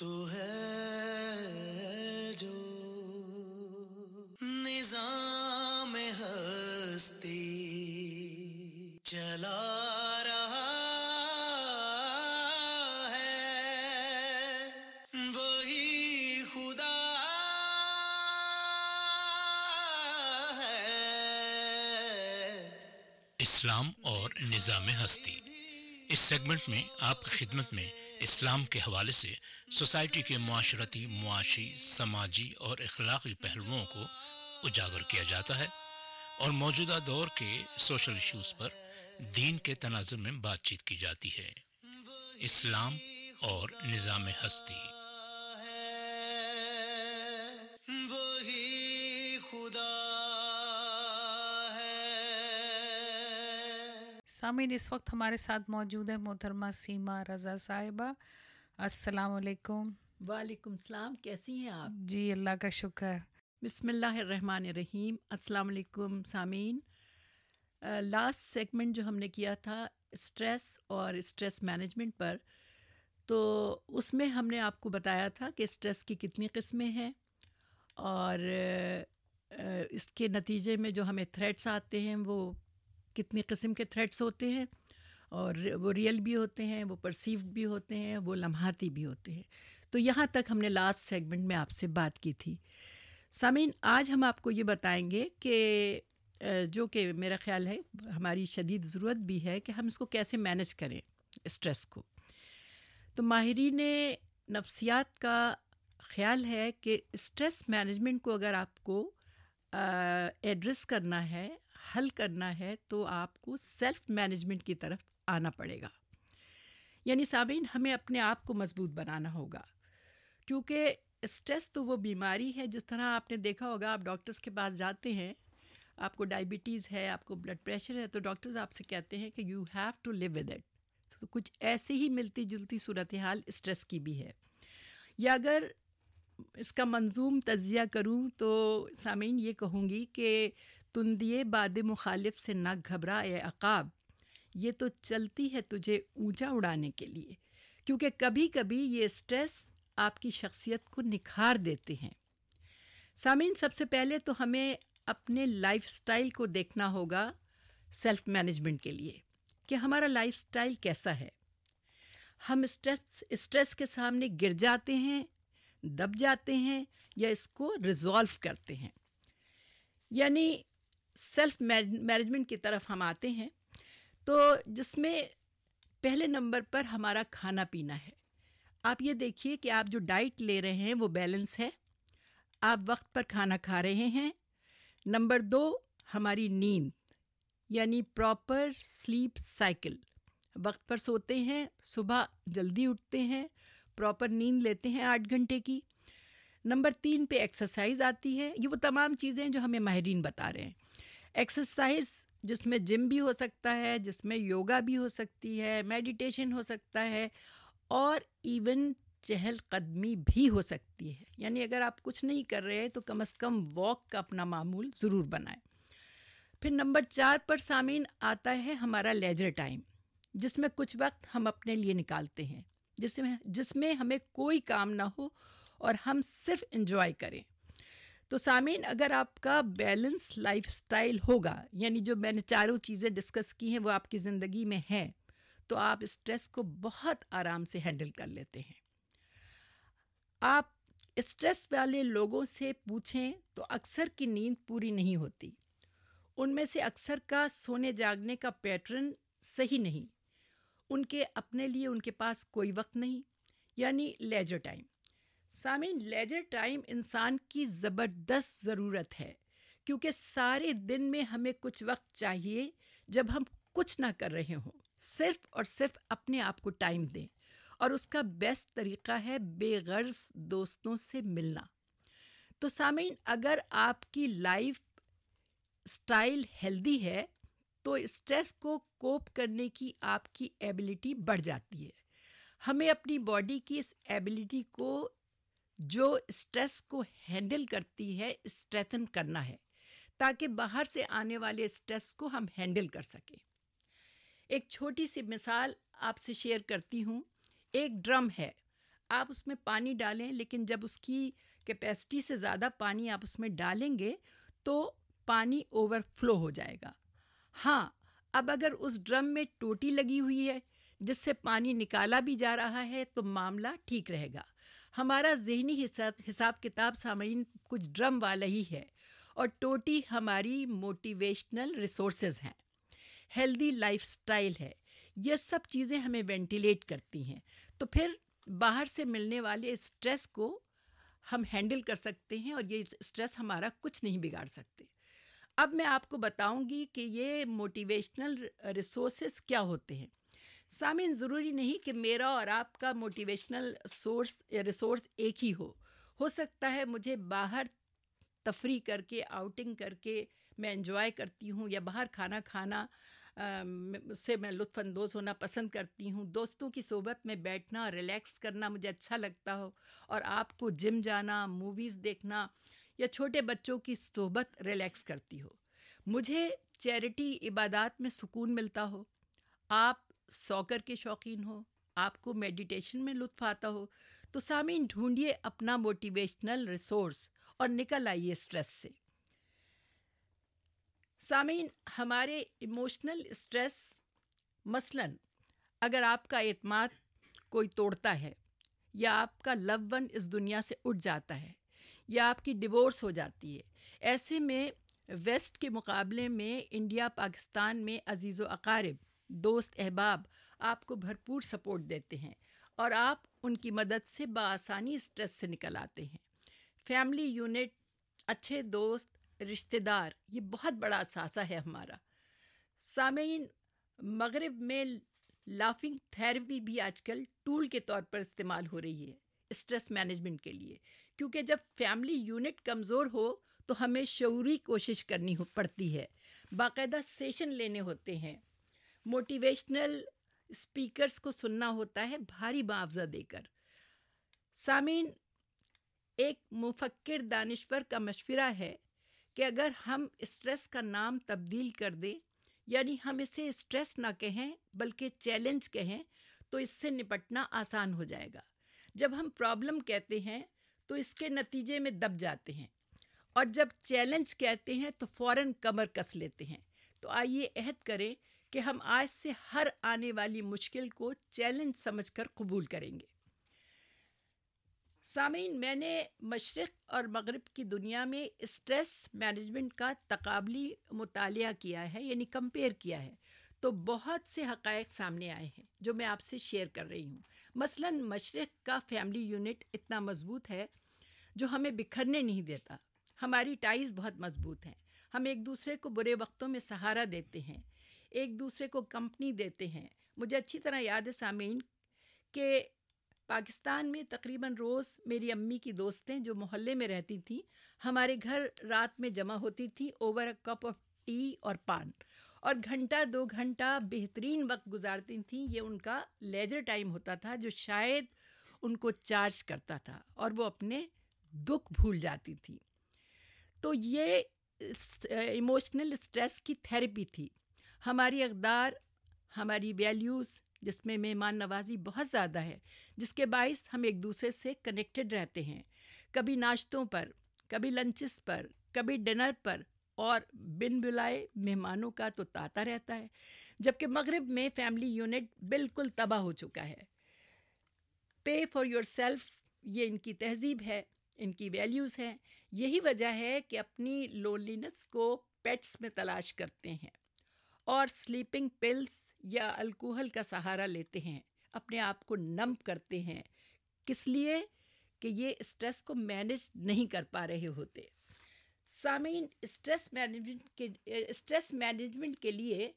تو ہے جو نظام ہستی چلا رہا ہے، وہی خدا ہے۔ اسلام اور نظام ہستی۔ اس سیگمنٹ میں آپ کی خدمت میں اسلام کے حوالے سے سوسائٹی کے معاشرتی، معاشی، سماجی اور اخلاقی پہلوؤں کو اجاگر کیا جاتا ہے اور موجودہ دور کے سوشل ایشوز پر دین کے تناظر میں بات چیت کی جاتی ہے۔ اسلام اور نظام ہستی۔ سامعین اس وقت ہمارے ساتھ موجود ہے محترمہ سیما رضا صاحبہ۔ السلام علیکم۔ وعلیکم السلام کیسی ہیں آپ؟ جی اللہ کا شکر۔ بسم اللہ الرحمن الرحیم۔ السلام علیکم سامعین۔ لاسٹ سیگمنٹ جو ہم نے کیا تھا اسٹریس اور اسٹریس مینجمنٹ پر۔ تو اس میں ہم نے آپ کو بتایا تھا کہ اسٹریس کی کتنی قسمیں ہیں اور اس کے نتیجے میں جو ہمیں تھریٹس آتے ہیں وہ کتنی قسم کے تھریٹس ہوتے ہیں اور وہ ریئل بھی ہوتے ہیں، وہ پرسیوڈ بھی ہوتے ہیں، وہ لمحاتی بھی ہوتے ہیں۔ تو یہاں تک ہم نے لاسٹ سیگمنٹ میں آپ سے بات کی تھی۔ سامعین، آج ہم آپ کو یہ بتائیں گے کہ جو کہ میرا خیال ہے، ہماری شدید ضرورت بھی ہے کہ ہم اس کو کیسے مینج کریں اسٹریس کو۔ تو ماہرین نفسیات کا خیال ہے کہ اسٹریس مینجمنٹ کو اگر آپ کو ایڈریس کرنا ہے حل کرنا ہے تو آپ کو سیلف مینجمنٹ کی طرف آنا پڑے گا۔ یعنی سامعین، ہمیں اپنے آپ کو مضبوط بنانا ہوگا۔ کیونکہ اسٹریس تو وہ بیماری ہے، جس طرح آپ نے دیکھا ہوگا، آپ ڈاکٹرس کے پاس جاتے ہیں، آپ کو ڈائبٹیز ہے، آپ کو بلڈ پریشر ہے، تو ڈاکٹرز آپ سے کہتے ہیں کہ you have to live with it تو کچھ ایسے ہی ملتی جلتی صورتحال اسٹریس کی بھی ہے۔ یا اگر اس کا منظوم تجزیہ کروں تو سامعین، یہ کہوں گی کہ تندیے باد مخالف سے نہ گھبرا اے عقاب، یہ تو چلتی ہے تجھے اونچا اڑانے کے لیے، کیونکہ کبھی کبھی یہ اسٹریس آپ کی شخصیت کو نکھار دیتے ہیں۔ سامعین، سب سے پہلے تو ہمیں اپنے لائف سٹائل کو دیکھنا ہوگا سیلف مینجمنٹ کے لیے کہ ہمارا لائف سٹائل کیسا ہے۔ ہم اسٹریس اسٹریس کے سامنے گر جاتے ہیں، دب جاتے ہیں یا اس کو ریزالو کرتے ہیں۔ یعنی سیلف مینجمنٹ کی طرف ہم آتے ہیں، تو جس میں پہلے نمبر پر ہمارا کھانا پینا ہے۔ آپ یہ دیکھیے کہ آپ جو ڈائٹ لے رہے ہیں وہ بیلنس ہے۔ آپ وقت پر کھانا کھا رہے ہیں۔ نمبر دو، ہماری نیند یعنی پراپر سلیپ سائیکل۔ وقت پر سوتے ہیں، صبح جلدی اٹھتے ہیں، پراپر نیند لیتے ہیں آٹھ گھنٹے کی۔ نمبر تین پہ ایکسرسائز آتی ہے۔ یہ وہ تمام چیزیں جو ہمیں ماہرین بتا رہے ہیں۔ ایکسرسائز جس میں جم بھی ہو سکتا ہے، جس میں یوگا بھی ہو سکتی ہے، میڈیٹیشن ہو سکتا ہے، اور ایون چہل قدمی بھی ہو سکتی ہے۔ یعنی اگر آپ کچھ نہیں کر رہے تو کم از کم واک کا اپنا معمول ضرور بنائیں۔ پھر نمبر چار پر سامعین آتا ہے ہمارا لیجر ٹائم، جس میں کچھ وقت ہم اپنے لیے نکالتے ہیں۔ جس میں جس میں ہمیں کوئی کام نہ ہو اور ہم صرف انجوائے کریں۔ تو سامعین، اگر آپ کا بیلنس لائف سٹائل ہوگا یعنی جو میں نے چاروں چیزیں ڈسکس کی ہیں، وہ آپ کی زندگی میں ہیں، تو آپ اسٹریس کو بہت آرام سے ہینڈل کر لیتے ہیں۔ آپ اسٹریس والے لوگوں سے پوچھیں تو اکثر کی نیند پوری نہیں ہوتی۔ ان میں سے اکثر کا سونے جاگنے کا پیٹرن صحیح نہیں۔ ان کے اپنے لیے ان کے پاس کوئی وقت نہیں یعنی لیجر ٹائم سامعین، لیجر ٹائم انسان کی زبردست ضرورت ہے، کیونکہ سارے دن میں ہمیں کچھ وقت چاہیے جب ہم کچھ نہ کر رہے ہوں۔ صرف اور صرف اپنے آپ کو ٹائم دیں۔ اور اس کا بیسٹ طریقہ ہے بے غرض دوستوں سے ملنا۔ تو سامعین، اگر آپ کی لائف اسٹائل ہیلدی ہے، تو اسٹریس کو کوپ کرنے کی آپ کی ایبلٹی بڑھ جاتی ہے۔ ہمیں اپنی باڈی کی اس ایبلٹی کو جو اسٹریس کو ہینڈل کرتی ہے اسٹریتھن کرنا ہے، تاکہ باہر سے آنے والے اسٹریس کو ہم ہینڈل کر سکیں۔ ایک چھوٹی سی مثال آپ سے شیئر کرتی ہوں۔ ایک ڈرم ہے۔ آپ اس میں پانی ڈالیں، لیکن جب اس کی کیپیسٹی سے زیادہ پانی آپ اس میں ڈالیں گے، تو پانی اوور فلو ہو جائے گا۔ ہاں اب اگر اس ڈرم میں ٹوٹی لگی ہوئی ہے، جس سے پانی نکالا بھی جا رہا ہے، تو معاملہ ٹھیک رہے گا۔ ہمارا ذہنی حساب حساب کتاب سامعین کچھ ڈرم والا ہی ہے اور ٹوٹی ہماری موٹیویشنل ریسورسز ہیں۔ ہیلدی لائف سٹائل ہے۔ یہ سب چیزیں ہمیں وینٹیلیٹ کرتی ہیں۔ تو پھر باہر سے ملنے والے اسٹریس کو ہم ہینڈل کر سکتے ہیں اور یہ اسٹریس ہمارا کچھ نہیں بگاڑ سکتے۔ اب میں آپ کو بتاؤں گی کہ یہ موٹیویشنل ریسورسز کیا ہوتے ہیں۔ سامعین، ضروری نہیں کہ میرا اور آپ کا موٹیویشنل سورس یا ریسورس ایک ہی ہو۔ ہو سکتا ہے مجھے باہر تفریح کر کے آؤٹنگ کر کے میں انجوائے کرتی ہوں یا باہر کھانا کھانا سے میں لطف اندوز ہونا پسند کرتی ہوں۔ دوستوں کی صحبت میں بیٹھنا ریلیکس کرنا مجھے اچھا لگتا ہو۔ اور آپ کو جم جانا موویز دیکھنا یا چھوٹے بچوں کی صحبت ریلیکس کرتی ہو۔ مجھے چیریٹی عبادات میں سکون ملتا ہو۔ آپ سوکر کے شوقین ہو، آپ کو میڈیٹیشن میں لطف آتا ہو، تو سامعین ڈھونڈیے اپنا موٹیویشنل ریسورس اور نکل آئیے اسٹریس سے۔ سامعین، ہمارے ایموشنل اسٹریس مثلا اگر آپ کا اعتماد کوئی توڑتا ہے، یا آپ کا لو ون اس دنیا سے اٹھ جاتا ہے، یا آپ کی ڈیورس ہو جاتی ہے، ایسے میں ویسٹ کے مقابلے میں انڈیا پاکستان میں عزیز و اقارب دوست احباب آپ کو بھرپور سپورٹ دیتے ہیں اور آپ ان کی مدد سے بآسانی اسٹریس سے نکل آتے ہیں۔ فیملی یونٹ، اچھے دوست، رشتہ دار، یہ بہت بڑا اثاثہ ہے ہمارا۔ سامعین، مغرب میں لافنگ تھیراپی بھی آج کل ٹول کے طور پر استعمال ہو رہی ہے اسٹریس مینجمنٹ کے لیے۔ کیونکہ جب فیملی یونٹ کمزور ہو تو ہمیں شعوری کوشش کرنی ہو پڑتی ہے۔ باقاعدہ سیشن لینے ہوتے ہیں۔ موٹیویشنل اسپیکرس کو سننا ہوتا ہے، بھاری معاوضہ دے کر۔ سامعین، ایک مفکر دانشور کا مشورہ ہے کہ اگر ہم اسٹریس کا نام تبدیل کر دیں یعنی ہم اسے اسٹریس نہ کہیں بلکہ چیلنج کہیں، تو اس سے نپٹنا آسان ہو جائے گا۔ جب ہم پرابلم کہتے ہیں، تو اس کے نتیجے میں دب جاتے ہیں۔ اور جب چیلنج کہتے ہیں، تو فوراً کمر کس لیتے ہیں۔ تو آئیے عہد کریں کہ ہم آج سے ہر آنے والی مشکل کو چیلنج سمجھ کر قبول کریں گے۔ سامعین، میں نے مشرق اور مغرب کی دنیا میں اسٹریس مینجمنٹ کا تقابلی مطالعہ کیا ہے یعنی کمپیئر کیا ہے۔ تو بہت سے حقائق سامنے آئے ہیں جو میں آپ سے شیئر کر رہی ہوں۔ مثلا، مشرق کا فیملی یونٹ اتنا مضبوط ہے جو ہمیں بکھرنے نہیں دیتا۔ ہماری ٹائز بہت مضبوط ہیں۔ ہم ایک دوسرے کو برے وقتوں میں سہارا دیتے ہیں۔ ایک دوسرے کو کمپنی دیتے ہیں۔ مجھے اچھی طرح یاد ہے سامعین کہ پاکستان میں تقریباً روز میری امی کی دوستیں جو محلے میں رہتی تھیں، ہمارے گھر رات میں جمع ہوتی تھیں over a cup of tea اور پان۔ اور گھنٹہ، دو گھنٹہ بہترین وقت گزارتی تھیں، یہ ان کا لیجر ٹائم ہوتا تھا جو شاید ان کو چارج کرتا تھا اور وہ اپنے دکھ بھول جاتی تھی تو یہ ایموشنل اسٹریس کی تھیراپی تھی۔ ہماری اقدار، ہماری ویلیوز جس میں مہمان نوازی بہت زیادہ ہے، جس کے باعث ہم ایک دوسرے سے کنیکٹڈ رہتے ہیں۔ کبھی ناشتوں پر، کبھی لنچز پر، کبھی ڈنر پر، اور بن بلائے مہمانوں کا تو تاتا رہتا ہے، جبکہ مغرب میں فیملی یونٹ بالکل تباہ ہو چکا ہے۔ پے فار یور سیلف یہ ان کی تہذیب ہے، ان کی ویلیوز ہیں۔ یہی وجہ ہے کہ اپنی لونلینس کو پیٹس میں تلاش کرتے ہیں۔ اور سلیپنگ پلس یا الکوہل کا سہارا لیتے ہیں، اپنے آپ کو نم کرتے ہیں۔ کس لیے؟ کہ یہ اسٹریس کو مینیج نہیں کر پا رہے ہوتے۔ سامعین اسٹریس مینجمنٹ کے اسٹریس مینجمنٹ کے لیے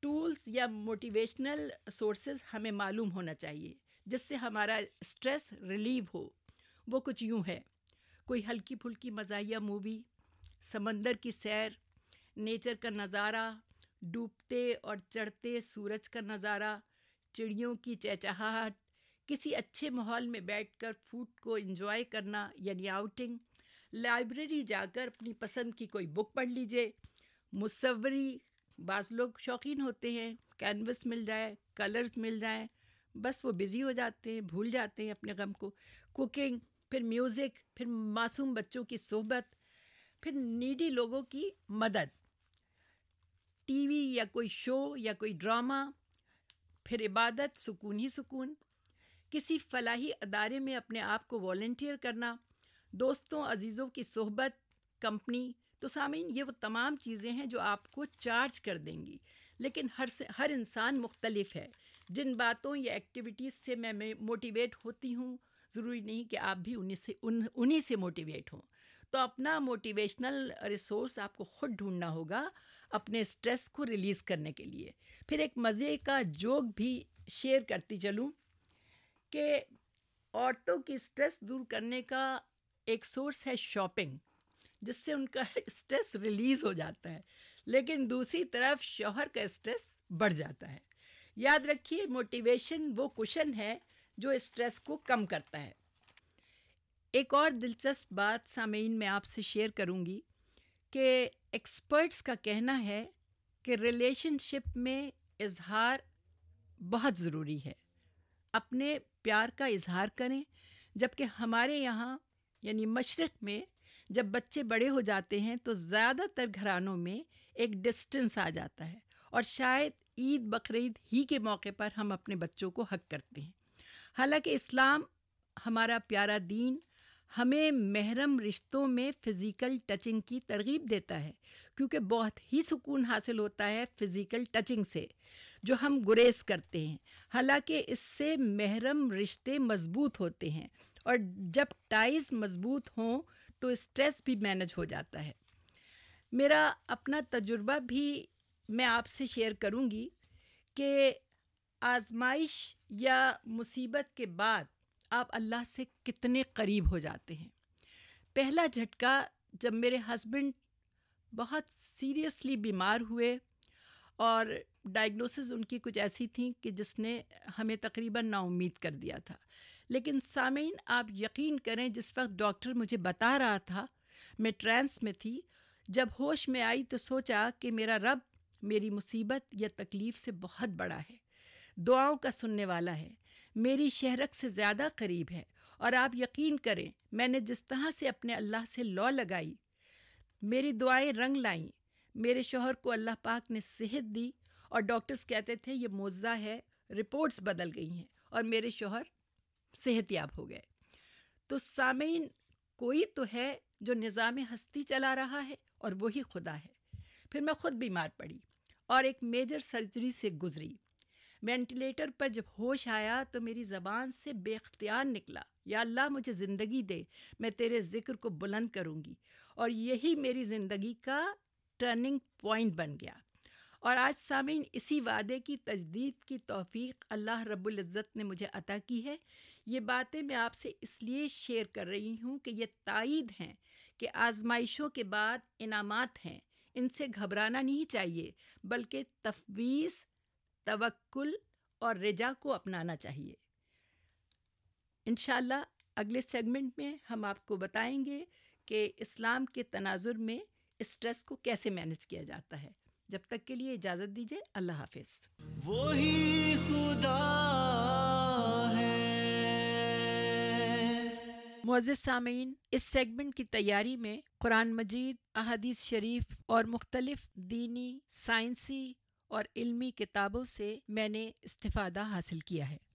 ٹولس یا موٹیویشنل سورسز ہمیں معلوم ہونا چاہیے، جس سے ہمارا اسٹریس ریلیو ہو۔ وہ کچھ یوں ہے۔ کوئی ہلکی پھلکی مزاحیہ مووی سمندر کی سیر نیچر کا نظارہ ڈوبتے اور چڑھتے سورج کا نظارہ، چڑیوں کی چہچہاہٹ، کسی اچھے ماحول میں بیٹھ کر فوڈ کو انجوائے کرنا یعنی آؤٹنگ، لائبریری جا کر اپنی پسند کی کوئی بک پڑھ لیجیے مصوری، بعض لوگ شوقین ہوتے ہیں، کینوس مل جائے، کلرز مل جائیں، بس وہ بزی ہو جاتے ہیں، بھول جاتے ہیں اپنے غم کو۔ کوکنگ، پھر میوزک، پھر معصوم بچوں کی صحبت، پھر نیڈی لوگوں کی مدد۔ ٹی وی یا کوئی شو یا کوئی ڈرامہ، پھر عبادت، سکون ہی سکون۔ کسی فلاحی ادارے میں اپنے آپ کو والنٹیئر کرنا، دوستوں، عزیزوں کی صحبت کمپنی تو سامعین، یہ وہ تمام چیزیں ہیں جو آپ کو چارج کر دیں گی۔ لیکن ہر سے، ہر انسان مختلف ہے۔ جن باتوں یا ایکٹیویٹیز سے میں موٹیویٹ ہوتی ہوں، ضروری نہیں کہ آپ بھی انہیں سے ان انہیں سے موٹیویٹ ہوں۔ تو اپنا موٹیویشنل ریسورس آپ کو خود ڈھونڈنا ہوگا اپنے اسٹریس کو ریلیز کرنے کے لیے۔ پھر ایک مزے کا جوک بھی شیئر کرتی چلوں کہ عورتوں کی اسٹریس دور کرنے کا ایک سورس ہے شاپنگ جس سے ان کا اسٹریس ریلیز ہو جاتا ہے۔ لیکن دوسری طرف شوہر کا اسٹریس بڑھ جاتا ہے۔ یاد رکھیے موٹیویشن وہ کوشن ہے جو اسٹریس کو کم کرتا ہے۔ ایک اور دلچسپ بات سامعین میں آپ سے شیئر کروں گی کہ ایکسپرٹس کا کہنا ہے کہ ریلیشن شپ میں اظہار بہت ضروری ہے۔ اپنے پیار کا اظہار کریں جبکہ ہمارے یہاں یعنی مشرق میں جب بچے بڑے ہو جاتے ہیں تو زیادہ تر گھرانوں میں ایک ڈسٹنس آ جاتا ہے اور شاید عید بقرعید ہی کے موقع پر ہم اپنے بچوں کو حق کرتے ہیں۔ حالانکہ اسلام ہمارا پیارا دین ہمیں محرم رشتوں میں فزیکل ٹچنگ کی ترغیب دیتا ہے، کیونکہ بہت ہی سکون حاصل ہوتا ہے فزیکل ٹچنگ سے، جو ہم گریز کرتے ہیں۔ حالانکہ اس سے محرم رشتے مضبوط ہوتے ہیں اور جب ٹائز مضبوط ہوں تو اسٹریس بھی مینج ہو جاتا ہے۔ میرا اپنا تجربہ بھی میں آپ سے شیئر کروں گی کہ آزمائش یا مصیبت کے بعد آپ اللہ سے کتنے قریب ہو جاتے ہیں۔ پہلا جھٹکا جب میرے ہسبینڈ بہت سیریسلی بیمار ہوئے اور ڈائگنوسز ان کی کچھ ایسی تھیں کہ جس نے ہمیں تقریباً نا امید کر دیا تھا۔ لیکن سامعین، آپ یقین کریں جس وقت ڈاکٹر مجھے بتا رہا تھا، میں ٹرانس میں تھی، جب ہوش میں آئی تو سوچا کہ میرا رب میری مصیبت یا تکلیف سے بہت بڑا ہے۔ دعاؤں کا سننے والا ہے۔ میری شہرک سے زیادہ قریب ہے اور آپ یقین کریں میں نے جس طرح سے اپنے اللہ سے لو لگائی، میری دعائیں رنگ لائیں، میرے شوہر کو اللہ پاک نے صحت دی اور ڈاکٹرز کہتے تھے یہ معجزہ ہے، رپورٹس بدل گئی ہیں اور میرے شوہر صحت یاب ہو گئے۔ تو سامعین، کوئی تو ہے جو نظام ہستی چلا رہا ہے اور وہی خدا ہے۔ پھر میں خود بیمار پڑی اور ایک میجر سرجری سے گزری۔ وینٹیلیٹر پر جب ہوش آیا تو میری زبان سے بے اختیار نکلا۔ یا اللہ مجھے زندگی دے، میں تیرے ذکر کو بلند کروں گی۔ اور یہی میری زندگی کا ٹرننگ پوائنٹ بن گیا۔ اور آج سامعین، اسی وعدے کی تجدید کی توفیق اللہ رب العزت نے مجھے عطا کی ہے۔ یہ باتیں میں آپ سے اس لیے شیئر کر رہی ہوں کہ یہ تائید ہیں کہ آزمائشوں کے بعد انعامات ہیں۔ ان سے گھبرانا نہیں چاہیے، بلکہ تفویض توکل اور رجا کو اپنانا چاہیے۔ انشاءاللہ اگلے سیگمنٹ میں ہم آپ کو بتائیں گے کہ اسلام کے تناظر میں اسٹریس کو کیسے مینج کیا جاتا ہے۔ جب تک کے لیے اجازت دیجیے اللہ حافظ۔ وہی خدا ہے۔ معزز سامعین اس سیگمنٹ کی تیاری میں قرآن مجید احادیث شریف اور مختلف دینی سائنسی اور علمی کتابوں سے میں نے استفادہ حاصل کیا ہے۔